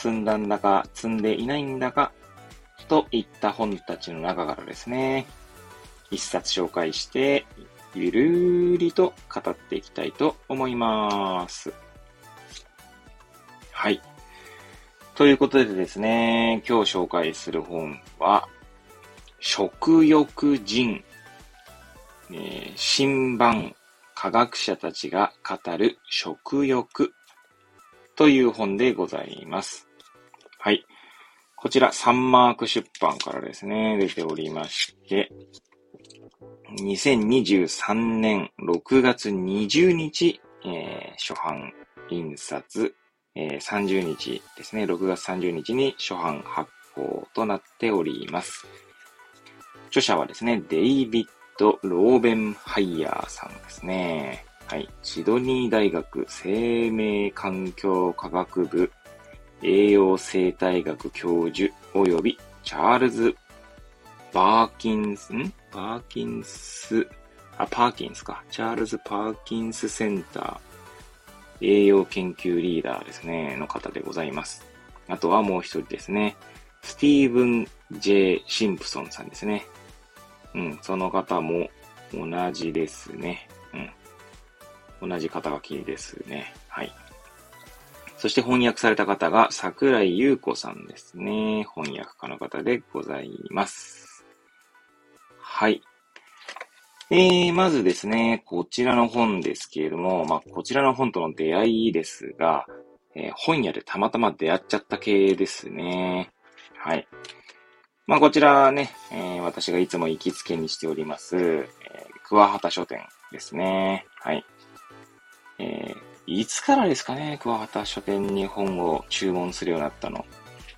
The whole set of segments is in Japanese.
積んだんだか積んでいないんだか、といった本たちの中からですね、一冊紹介してゆるーりと語っていきたいと思います。はい。ということでですね、今日紹介する本は、食欲人、えー、新版科学者たちが語る食欲という本でございます。はい。こちら、サンマーク出版からですね、出ておりまして、2023年6月20日、えー、初版印刷、えー、30日ですね、6月30日に初版発行となっております。著者はですね、デイビッド・ローベンハイマーさんですね。はい。シドニー大学生命環境科学部栄養生態学教授及びチャールズ・バーキンス、ん？パーキンス、あ、パーキンスか。チャールズ・パーキンスセンター、栄養研究リーダーですね、の方でございます。あとはもう一人ですね。スティーブン・ジェシンプソンさんですね。うん、その方も同じですね。うん。同じ肩書きですね。はい。そして翻訳された方が桜井優子さんですね。翻訳家の方でございます。はい。えー、まずですね、こちらの本ですけれども、まあ、こちらの本との出会いですが、えー、本屋でたまたま出会っちゃった系ですね。はい。まあ、こちらね、えー、私がいつも行きつけにしております、えー、桑畑書店ですね。はい。えー、いつからですかね、桑畑書店に本を注文するようになったの。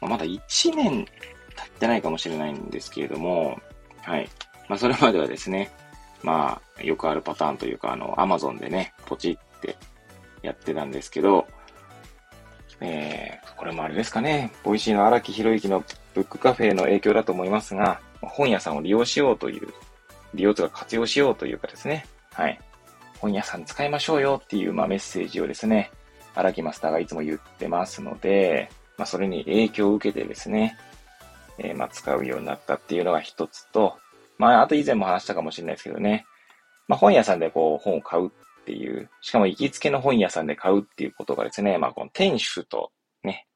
ま、まだ1年経ってないかもしれないんですけれども、はい。まあ、それまではですね、まあ、よくあるパターンというか、あの、アマゾンでね、ポチってやってたんですけど、えー、これもあれですかね、ボイシーの荒木博之のブックカフェの影響だと思いますが、本屋さんを利用しようという、利用とか活用しようというかですね、はい。本屋さん使いましょうよっていう、まあ、メッセージをですね、荒木マスターがいつも言ってますので、まあ、それに影響を受けてですね、えー、まあ、使うようになったっていうのが一つと、まあ、あと以前も話したかもしれないですけどね。まあ、本屋さんでこう、本を買うっていう、しかも行きつけの本屋さんで買うっていうことがですね、まあ、この店主とね、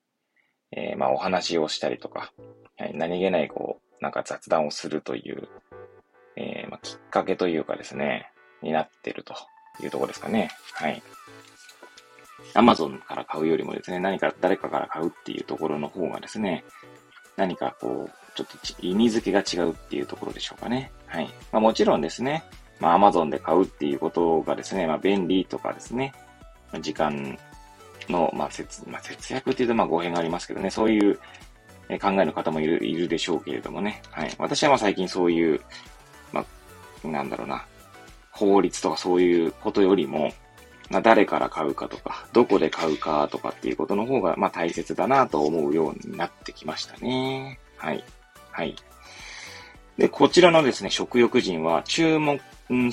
えー、まあ、お話をしたりとか、はい、何気ないこう、なんか雑談をするという、えー、まあ、きっかけというかですね、になってるというとこですかね。はい。アマゾンから買うよりもですね、何か誰かから買うっていうところの方がですね、何かこう、ちょっと意味付けが違うっていうところでしょうかね。はい。まあもちろんですね、まあ Amazon で買うっていうことがですね、まあ便利とかですね、時間の、まあ節、まあ節約っていうとまあ語弊がありますけどね、そういう考えの方もいる、いるでしょうけれどもね。はい。私はまあ最近そういう、まあ、なんだろうな、法律とかそういうことよりも、まあ、誰から買うかとか、どこで買うかとかっていうことの方が、まあ大切だなと思うようになってきましたね。はい。はい。で、こちらのですね、食欲人は注文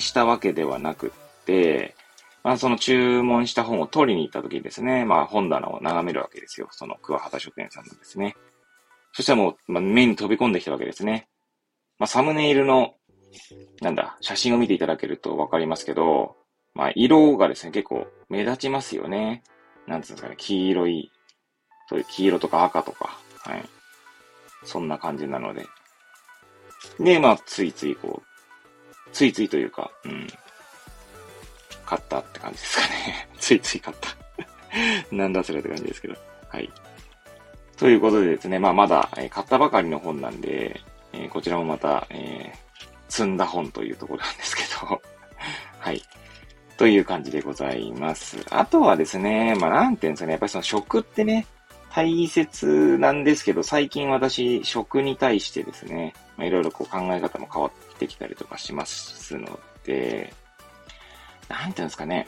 したわけではなくって、まあ、その注文した本を取りに行った時にですね、まあ、本棚を眺めるわけですよ。その桑畑書店さんのですね。そしたらもう、まあ、目に飛び込んできたわけですね。まあ、サムネイルの、なんだ、写真を見ていただけるとわかりますけど、まあ、色がですね、結構目立ちますよね。なんつうんですかね、黄色い、そういう黄色とか赤とか、はい。そんな感じなので。で、まあ、ついついこう、ついついというか、うん、買ったって感じですかね。ついつい買った。なんだそれって感じですけど。はい。ということでですね、まあ、まだ、え、買ったばかりの本なんで、えー、こちらもまた、えー、積んだ本というところなんですけど、はい。という感じでございます。あとはですね、まあ、なんていうんですかね、やっぱりその食ってね、大切なんですけど、最近私、食に対してですね、まあ、いろいろこう考え方も変わってきたりとかしますので、なんていうんですかね。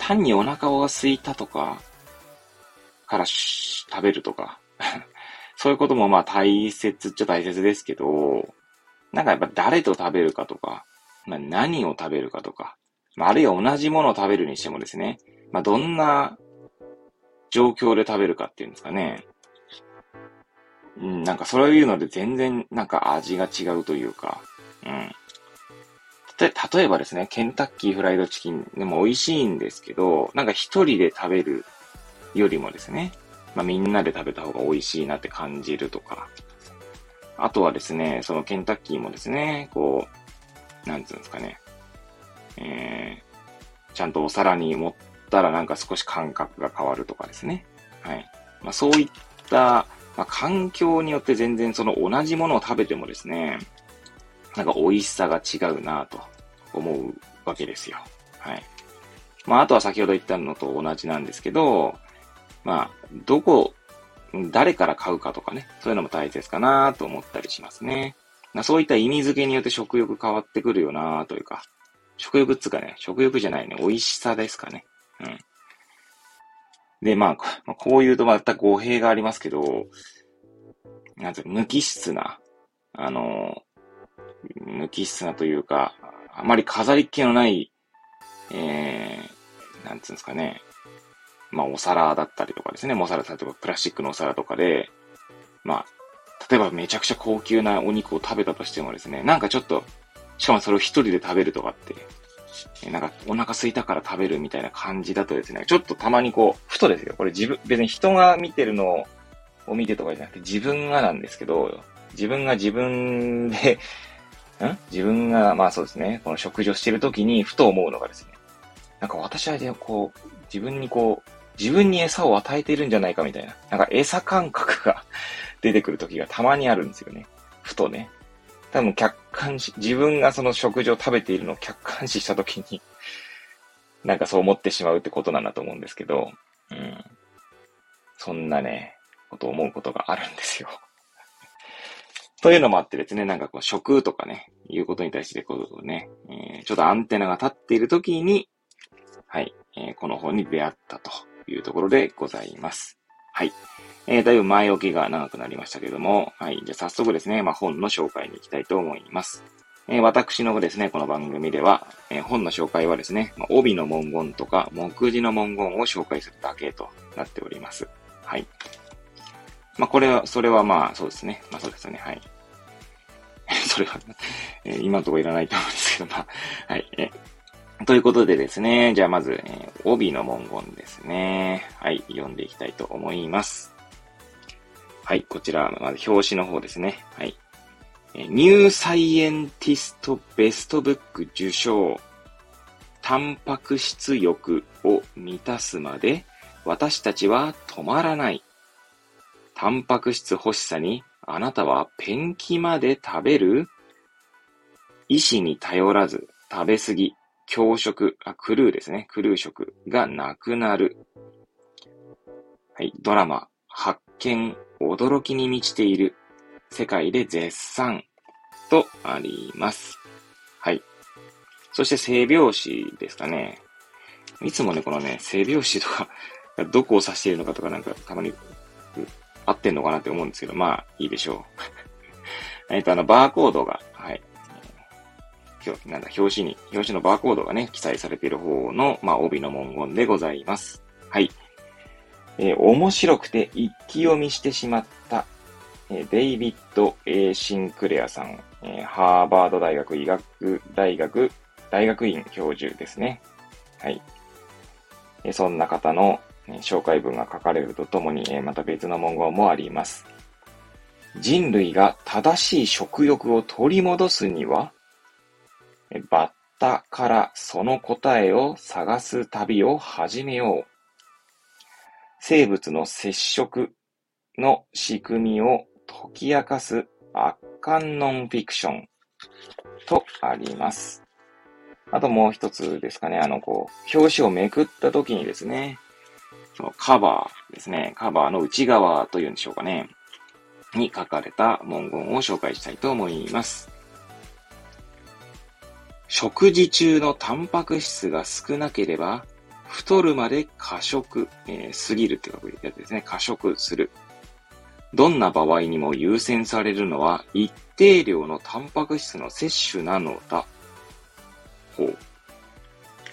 単にお腹が空いたとか、から食べるとか、そういうこともまあ大切っちゃ大切ですけど、なんかやっぱ誰と食べるかとか、まあ何を食べるかとか、まああるいは同じものを食べるにしてもですね、まあどんな状況で食べるかっていうんですかね。うん、なんかそういうので全然なんか味が違うというか、うん。例えばですね、ケンタッキーフライドチキンでも美味しいんですけど、なんか一人で食べるよりもですね、まあみんなで食べた方が美味しいなって感じるとか、あとはですね、そのケンタッキーもですね、こう、なんつうんですかね、えー、ちゃんとお皿に盛ったらなんか少し感覚が変わるとかですね。はい。まあそういった、まあ、環境によって全然その同じものを食べてもですね、なんか美味しさが違うなと思うわけですよ。はい。まああとは先ほど言ったのと同じなんですけど、まあ、どこ、誰から買うかとかね、そういうのも大切かなと思ったりしますね。ま、そういった意味付けによって食欲変わってくるよなというか、食欲っつうかね、食欲じゃないね、美味しさですかね。うん。で、まあ、こう言うとまた語弊がありますけど、なんて無機質な、あの、無機質なというか、あまり飾りっ気のない、えー、なんつうんですかね、まあ、お皿だったりとかですね、お皿、例えばプラスチックのお皿とかで、まあ、例えばめちゃくちゃ高級なお肉を食べたとしてもですね、なんかちょっと、しかもそれを一人で食べるとかって、なんかお腹空いたから食べるみたいな感じだとですね、ちょっとたまにこう、ふとですよ。これ自分、別に人が見てるのを見てとかじゃなくて自分がなんですけど、自分が自分で ん？自分が、まあそうですね、この食事をしてるときにふと思うのがですね、なんか私はこう、自分にこう、自分に餌を与えているんじゃないかみたいな、なんか餌感覚が 出てくるときがたまにあるんですよね。ふとね。多分客観視、自分がその食事を食べているのを客観視したときに、なんかそう思ってしまうってことなんだと思うんですけど、うん。そんなね、ことを思うことがあるんですよ。というのもあってですね、なんかこう食とかね、いうことに対してこうね、えー、ちょっとアンテナが立っているときに、はい、えー、この本に出会ったというところでございます。はい。えー、だいぶ前置きが長くなりましたけども、はい。じゃあ早速ですね、まあ、本の紹介に行きたいと思います。えー、私のですね、この番組では、えー、本の紹介はですね、まあ、帯の文言とか、目次の文言を紹介するだけとなっております。はい。まあ、これは、それはまあ、そうですね。まあ、そうですね。はい。それは、えー、今のところいらないと思うんですけど、まあ、はい。えということでですね、じゃあまず、えー、帯の文言ですね。はい、読んでいきたいと思います。はい、こちら、まず表紙の方ですね。はい。ニューサイエンティストベストブック受賞。タンパク質欲を満たすまで私たちは止まらない。タンパク質欲しさにあなたはペンキまで食べる意志に頼らず食べ過ぎ、強食、あ、クルーですね。クルー食がなくなる。はい、ドラマ、発見、驚きに満ちている。世界で絶賛とあります。はい。そして性拍子ですかね。いつもね、このね、性拍子とか どこを指しているのかとかなんかたまに合ってんのかなって思うんですけど、まあ、いいでしょう。えっと、あの、バーコードが、なんだ、表紙に、表紙のバーコードがね、記載されている方の、まあ、帯の文言でございます。はい。えー、面白くて一気読みしてしまった、えー、デイビッド・ A・ シンクレアさん、えー、ハーバード大学医学大学大学院教授ですね。はい。えそんな方の、ね、紹介文が書かれるとともに、えまた別の文言もあります。人類が正しい食欲を取り戻すには、バッタからその答えを探す旅を始めよう。生物の接触の仕組みを解き明かす圧巻ノンフィクションとあります。あともう一つですかね、あの、こう、表紙をめくった時にですね、そのカバーですね。カバーの内側というんでしょうかね。に書かれた文言を紹介したいと思います。食事中のタンパク質が少なければ、太るまで過食、えー、過ぎるっていうやつですね。過食する。どんな場合にも優先されるのは一定量のタンパク質の摂取なのだ。ほう。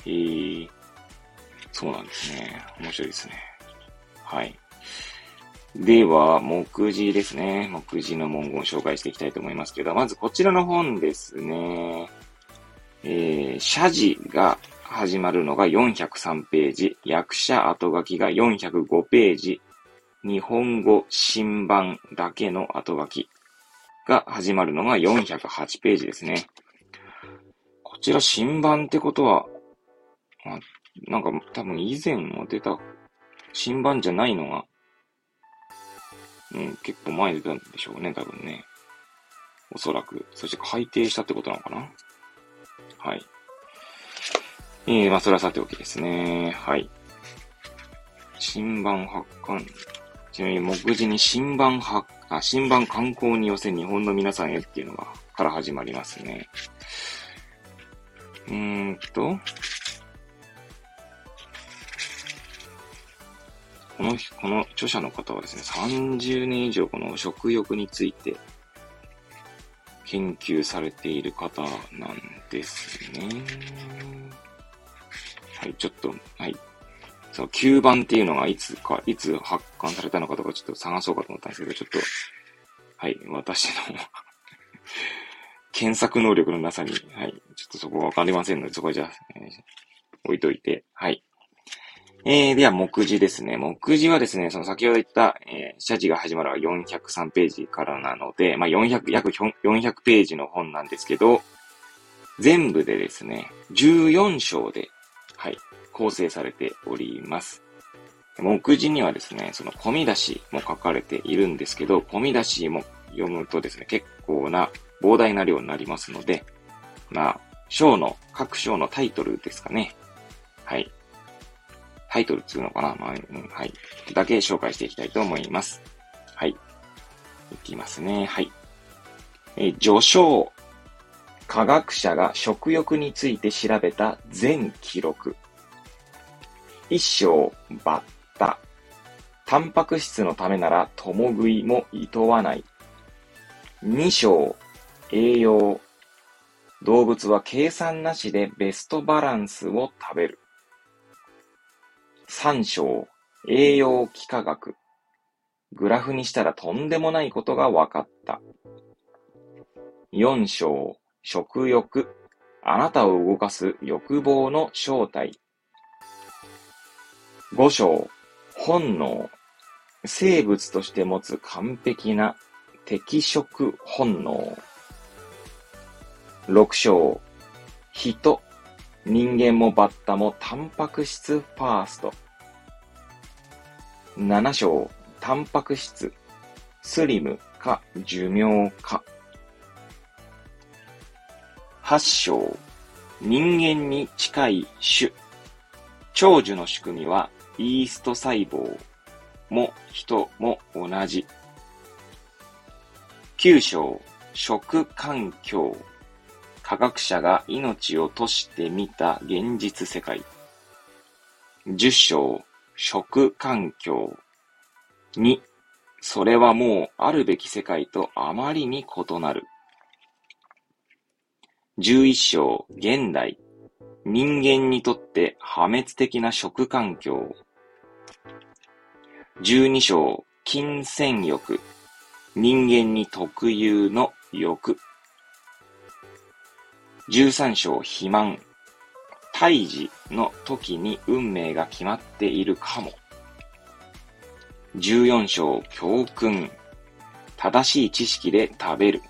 えー、そうなんですね。面白いですね。はい。では、目次ですね。目次の文言を紹介していきたいと思いますけど、まずこちらの本ですね。えー、謝辞が始まるのが403ページ、役者後書きが405ページ、日本語新版だけの後書きが始まるのが408ページですね。こちら新版ってことは、あ、なんか多分以前も出た新版じゃないのが、うん、結構前出たんでしょうね、多分ね。おそらく。そして改訂したってことなのかな？はい。えー、まあ、それはさておきですね。はい。新版発刊。ちなみに、目次に新版発、あ、新版観光に寄せ日本の皆さんへっていうのが、から始まりますね。うーんと、この、この著者の方はですね、30年以上この食欲について研究されている方なんですね。はい、ちょっと、はい。そう、9番っていうのがいつか、いつ発刊されたのかとかちょっと探そうかと思ったんですけど、ちょっと、はい、私の 検索能力のなさに、はい、ちょっとそこわかりませんので、そこじゃあ、えー、置いといて、はい。えー、では、目次ですね。目次はですね、その先ほど言った、えー、謝辞が始まるは403ページからなので、まあ、400、約400ページの本なんですけど、全部でですね、14章で、はい、構成されております。目次にはですね、その込み出しも書かれているんですけど、込み出しも読むとですね、結構な膨大な量になりますので、まあ、章の、各章のタイトルですかね。はい。タイトルっつうのかな？まあ、うん、はい。だけ紹介していきたいと思います。はい。いきますね。はい。え序章。科学者が食欲について調べた全記録。一章、バッタ。タンパク質のためなら共食いも厭わない。二章、栄養。動物は計算なしでベストバランスを食べる。三章、栄養幾何学。グラフにしたらとんでもないことが分かった。四章、食欲。あなたを動かす欲望の正体。五章、本能。生物として持つ完璧な適色本能。六章、人。人間もバッタもタンパク質ファースト。7章、タンパク質、スリムか寿命か。8章、人間に近い種。長寿の仕組みはイースト細胞も人も同じ。9章、食環境。科学者が命を賭してみた現実世界。10章、食環境。2、それはもうあるべき世界とあまりに異なる。11章、現代。人間にとって破滅的な食環境。12章、金銭欲。人間に特有の欲。13章、肥満。胎児の時に運命が決まっているかも。14章、教訓。正しい知識で食べる。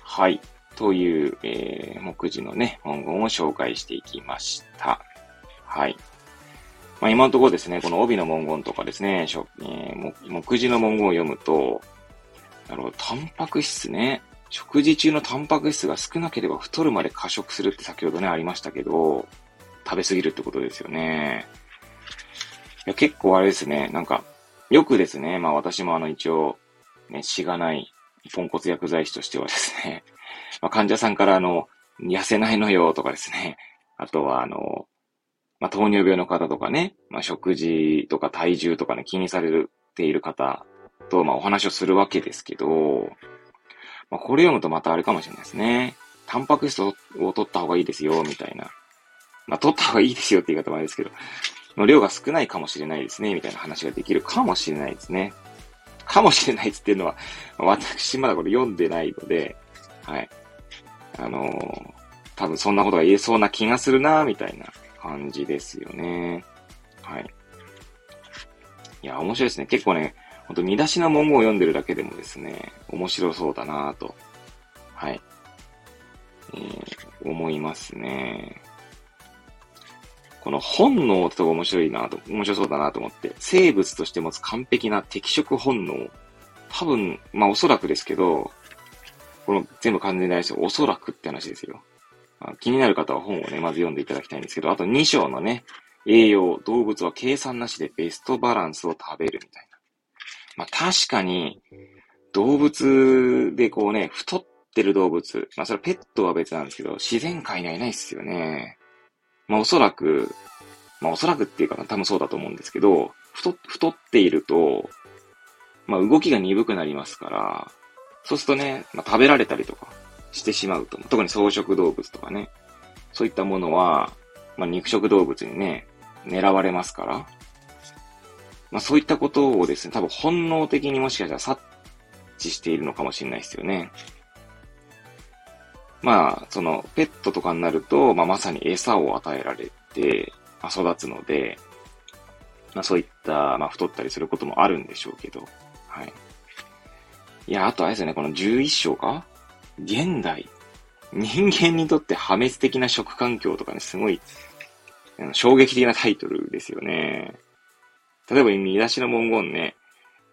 はい。という、えー、目次のね、文言を紹介していきました。はい。まあ、今のところですね、この帯の文言とかですね、えー、目次の文言を読むと、なるほど、タンパク質ね。食事中のタンパク質が少なければ太るまで過食するって先ほどね、ありましたけど、食べ過ぎるってことですよね。いや、結構あれですね、なんか、よくですね、まあ私もあの一応、ね、しがないポンコツ薬剤師としてはですね、まあ患者さんからあの、痩せないのよとかですね、あとはあの、まあ糖尿病の方とかね、まあ食事とか体重とかね、気にされている方と、まあお話をするわけですけど、まあこれ読むとまたあれかもしれないですね。タンパク質を取った方がいいですよ、みたいな。まあ取った方がいいですよって言い方もあれですけど、の量が少ないかもしれないですね、みたいな話ができるかもしれないですね。かもしれないっていうのは、私まだこれ読んでないので、はい。あのー、多分そんなことが言えそうな気がするな、みたいな感じですよね。はい。いや、面白いですね。結構ね、ほんと見出しの文言を読んでるだけでもですね、面白そうだなぁと、はい。えー、思いますね。この本能ってとこ面白いなと、面白そうだなと思って、生物として持つ完璧な適色本能。多分、まあおそらくですけど、この全部完全に大事おそらくって話ですよ。気になる方は本をね、まず読んでいただきたいんですけど、あと2章のね、栄養、動物は計算なしでベストバランスを食べるみたいな。まあ確かに、動物でこうね、太ってる動物、まあそれペットは別なんですけど、自然界にはいないっすよね。まあおそらく、まあおそらくっていうか多分そうだと思うんですけど、太、太っていると、まあ動きが鈍くなりますから、そうするとね、まあ食べられたりとかしてしまうと。特に草食動物とかね。そういったものは、まあ肉食動物にね、狙われますから。まあそういったことをですね、多分本能的にもしかしたら察知しているのかもしれないですよね。まあ、その、ペットとかになると、まあ、まさに餌を与えられて、まあ、育つので、まあ、そういった、まあ、太ったりすることもあるんでしょうけど、はい。いや、あとあれですよね、この11章か？現代。人間にとって破滅的な食環境とかね、すごい、衝撃的なタイトルですよね。例えば、見出しの文言ね、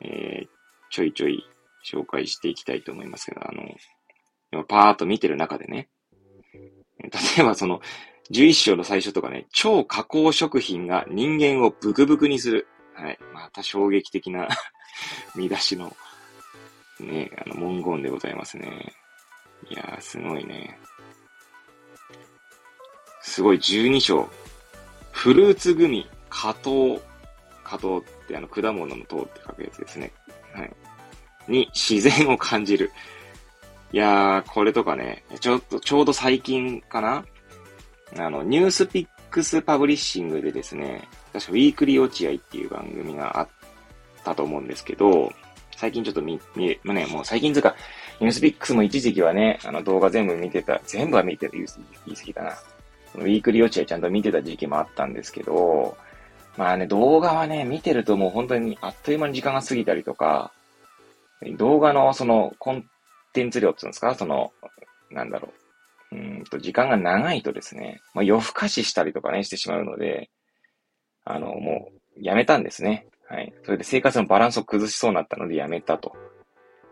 えー、ちょいちょい紹介していきたいと思いますけど、あの、今パーっと見てる中でね、例えばその、11章の最初とかね、超加工食品が人間をブクブクにする。はい。また衝撃的な 見出しの、ね、あの、文言でございますね。いやー、すごいね。すごい、12章。フルーツグミ、加糖。加糖ってあの、果物の糖って書くやつですね。はい。に、自然を感じる。いやー、これとかね、ちょっと、ちょうど最近かなあの、ニュースピックスパブリッシングでですね、確かウィークリー落合っていう番組があったと思うんですけど、最近ちょっと見、見、ま、ね、もう最近つうか、ニュースピックスも一時期はね、あの動画全部見てた、全部は見てた言い過ぎだな。ウィークリー落合ちゃんと見てた時期もあったんですけど、まあね、動画はね、見てるともう本当にあっという間に時間が過ぎたりとか、動画のそのコンテンツ量っていうんですか？その、なんだろう。うんと、時間が長いとですね、まあ、夜更かししたりとかね、してしまうので、あの、もう、やめたんですね。はい。それで生活のバランスを崩しそうになったのでやめたと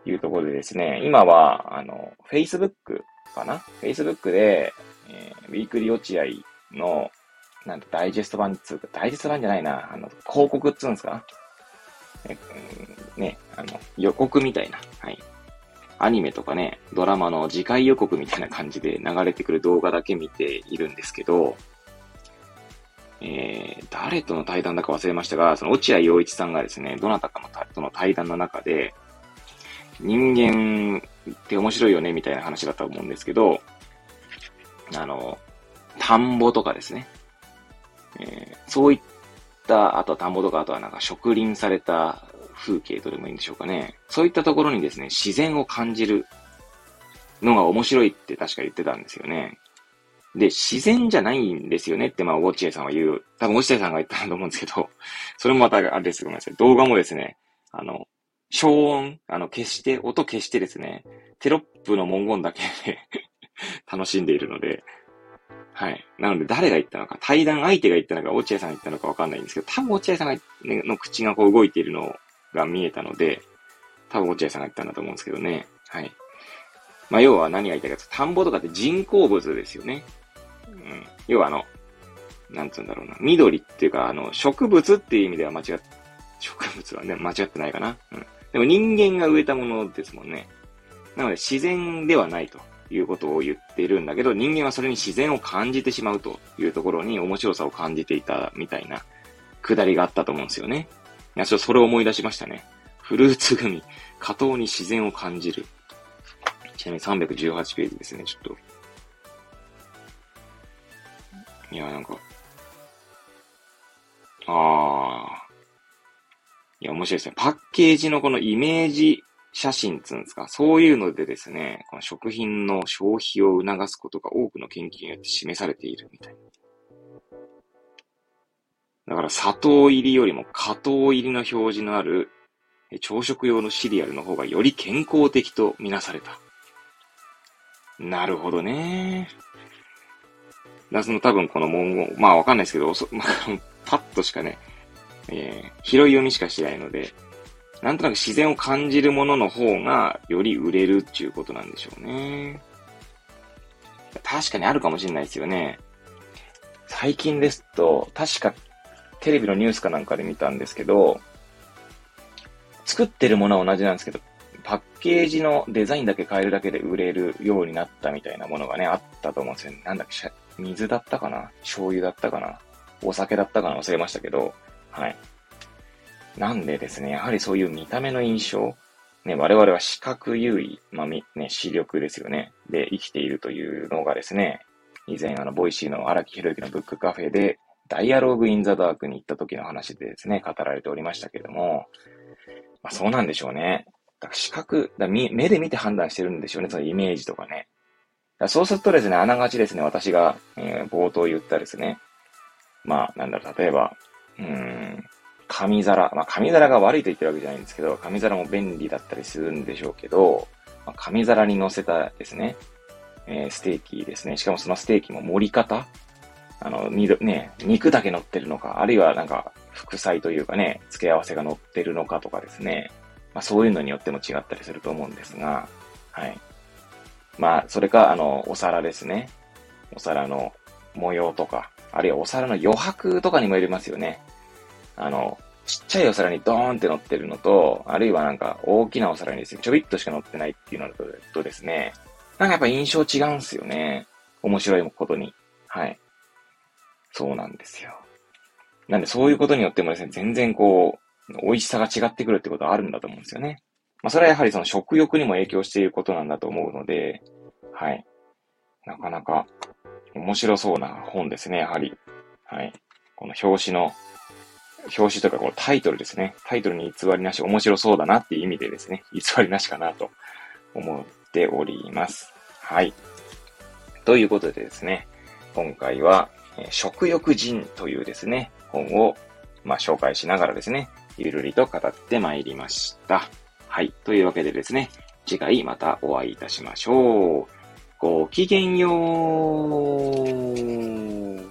いうところでですね、今は、あの、Facebook かな ?Facebook で、えー、ウィークリー落合の、なんとダイジェスト版つうか、ダイジェスト版じゃないな、あの、広告っつうんですか？え、うん、ね、あの、予告みたいな、はい。アニメとかね、ドラマの次回予告みたいな感じで流れてくる動画だけ見ているんですけど、えー、誰との対談だか忘れましたが、その落合陽一さんがですね、どなたかのとの対談の中で、人間って面白いよね、みたいな話だったと思うんですけど、あの、田んぼとかですね、えー、そういった、あとは田んぼとか、あとはなんか植林された風景とでもいいんでしょうかね。そういったところにですね、自然を感じるのが面白いって確か言ってたんですよね。で、自然じゃないんですよねって、まあ、ウォッチエさんは言う。多分、ウォッチエさんが言ったと思うんですけど、それもまた、あれですごめんなさい。動画もですね、あの、消音、あの、消して、音消してですね、テロップの文言だけで 楽しんでいるので、はい。なので、誰が言ったのか、対談相手が言ったのか、落合さんが言ったのかわかんないんですけど、多分落合さんが、ね、の口がこう動いているのが見えたので、多分落合さんが言ったんだと思うんですけどね。はい。まあ、要は何が言いたいかと、田んぼとかって人工物ですよね。うん。要はあの、なんつうんだろうな、緑っていうか、あの、植物っていう意味では間違っ、植物はね、間違ってないかな。うん。でも人間が植えたものですもんね。なので自然ではないということを言ってるんだけど、人間はそれに自然を感じてしまうというところに面白さを感じていたみたいなくだりがあったと思うんですよね。いや、ちょっとそれを思い出しましたね。フルーツグミ、果糖に自然を感じる。ちなみに318ページですね、ちょっと。いや、なんか、ああ。いや、面白いですね。パッケージのこのイメージ写真つうんですか、そういうのでですね、この食品の消費を促すことが多くの研究によって示されているみたいな。だから砂糖入りよりも果糖入りの表示のある朝食用のシリアルの方がより健康的とみなされた。なるほどね。だその多分この文言、まあわかんないですけど、まあ、パッとしかね、えー、拾い読みしかしないので、なんとなく自然を感じるものの方がより売れるっていうことなんでしょうね。確かにあるかもしれないですよね。最近ですと、確かテレビのニュースかなんかで見たんですけど、作ってるものは同じなんですけど、パッケージのデザインだけ変えるだけで売れるようになったみたいなものがね、あったと思うんですよ。ねなんだっけ、水だったかな？醤油だったかな？お酒だったかな？忘れましたけど、はい。なんでですね、やはりそういう見た目の印象、ね、我々は視覚優位、まあ、ね、視力ですよね。で、生きているというのがですね、以前、あの、ボイシーの荒木博之のブックカフェで、ダイアログインザダークに行った時の話でですね、語られておりましたけれども、まあ、そうなんでしょうね。だから視覚だ目で見て判断してるんでしょうね、そのイメージとかね。だそうするとですね、あながちですね、私が、えー、冒頭言ったですね、まあ、なんだろう、例えば、うん、紙皿。まあ、紙皿が悪いと言ってるわけじゃないんですけど、紙皿も便利だったりするんでしょうけど、まあ、紙皿に乗せたですね、えー、ステーキですね。しかもそのステーキも盛り方あの、ね、肉だけ乗ってるのか、あるいはなんか、副菜というかね、付け合わせが乗ってるのかとかですね。まあ、そういうのによっても違ったりすると思うんですが、はい。まあ、それか、あの、お皿ですね。お皿の模様とか、あるいはお皿の余白とかにもよりますよね。あの、ちっちゃいお皿にドーンって乗ってるのと、あるいはなんか大きなお皿にですね、ちょびっとしか乗ってないっていうのだとですね、なんかやっぱ印象違うんすよね。面白いことに。はい。そうなんですよ。なんでそういうことによってもですね、全然こう、美味しさが違ってくるってことはあるんだと思うんですよね。まあそれはやはりその食欲にも影響していることなんだと思うので、はい。なかなか面白そうな本ですね、やはり。はい。この表紙の表紙とかこのタイトルですね。タイトルに偽りなし、面白そうだなっていう意味でですね、偽りなしかなと思っております。はい。ということでですね、今回は、え食欲人というですね、本を、まあ、紹介しながらですね、ゆるりと語ってまいりました。はい。というわけでですね、次回またお会いいたしましょう。ごきげんよう。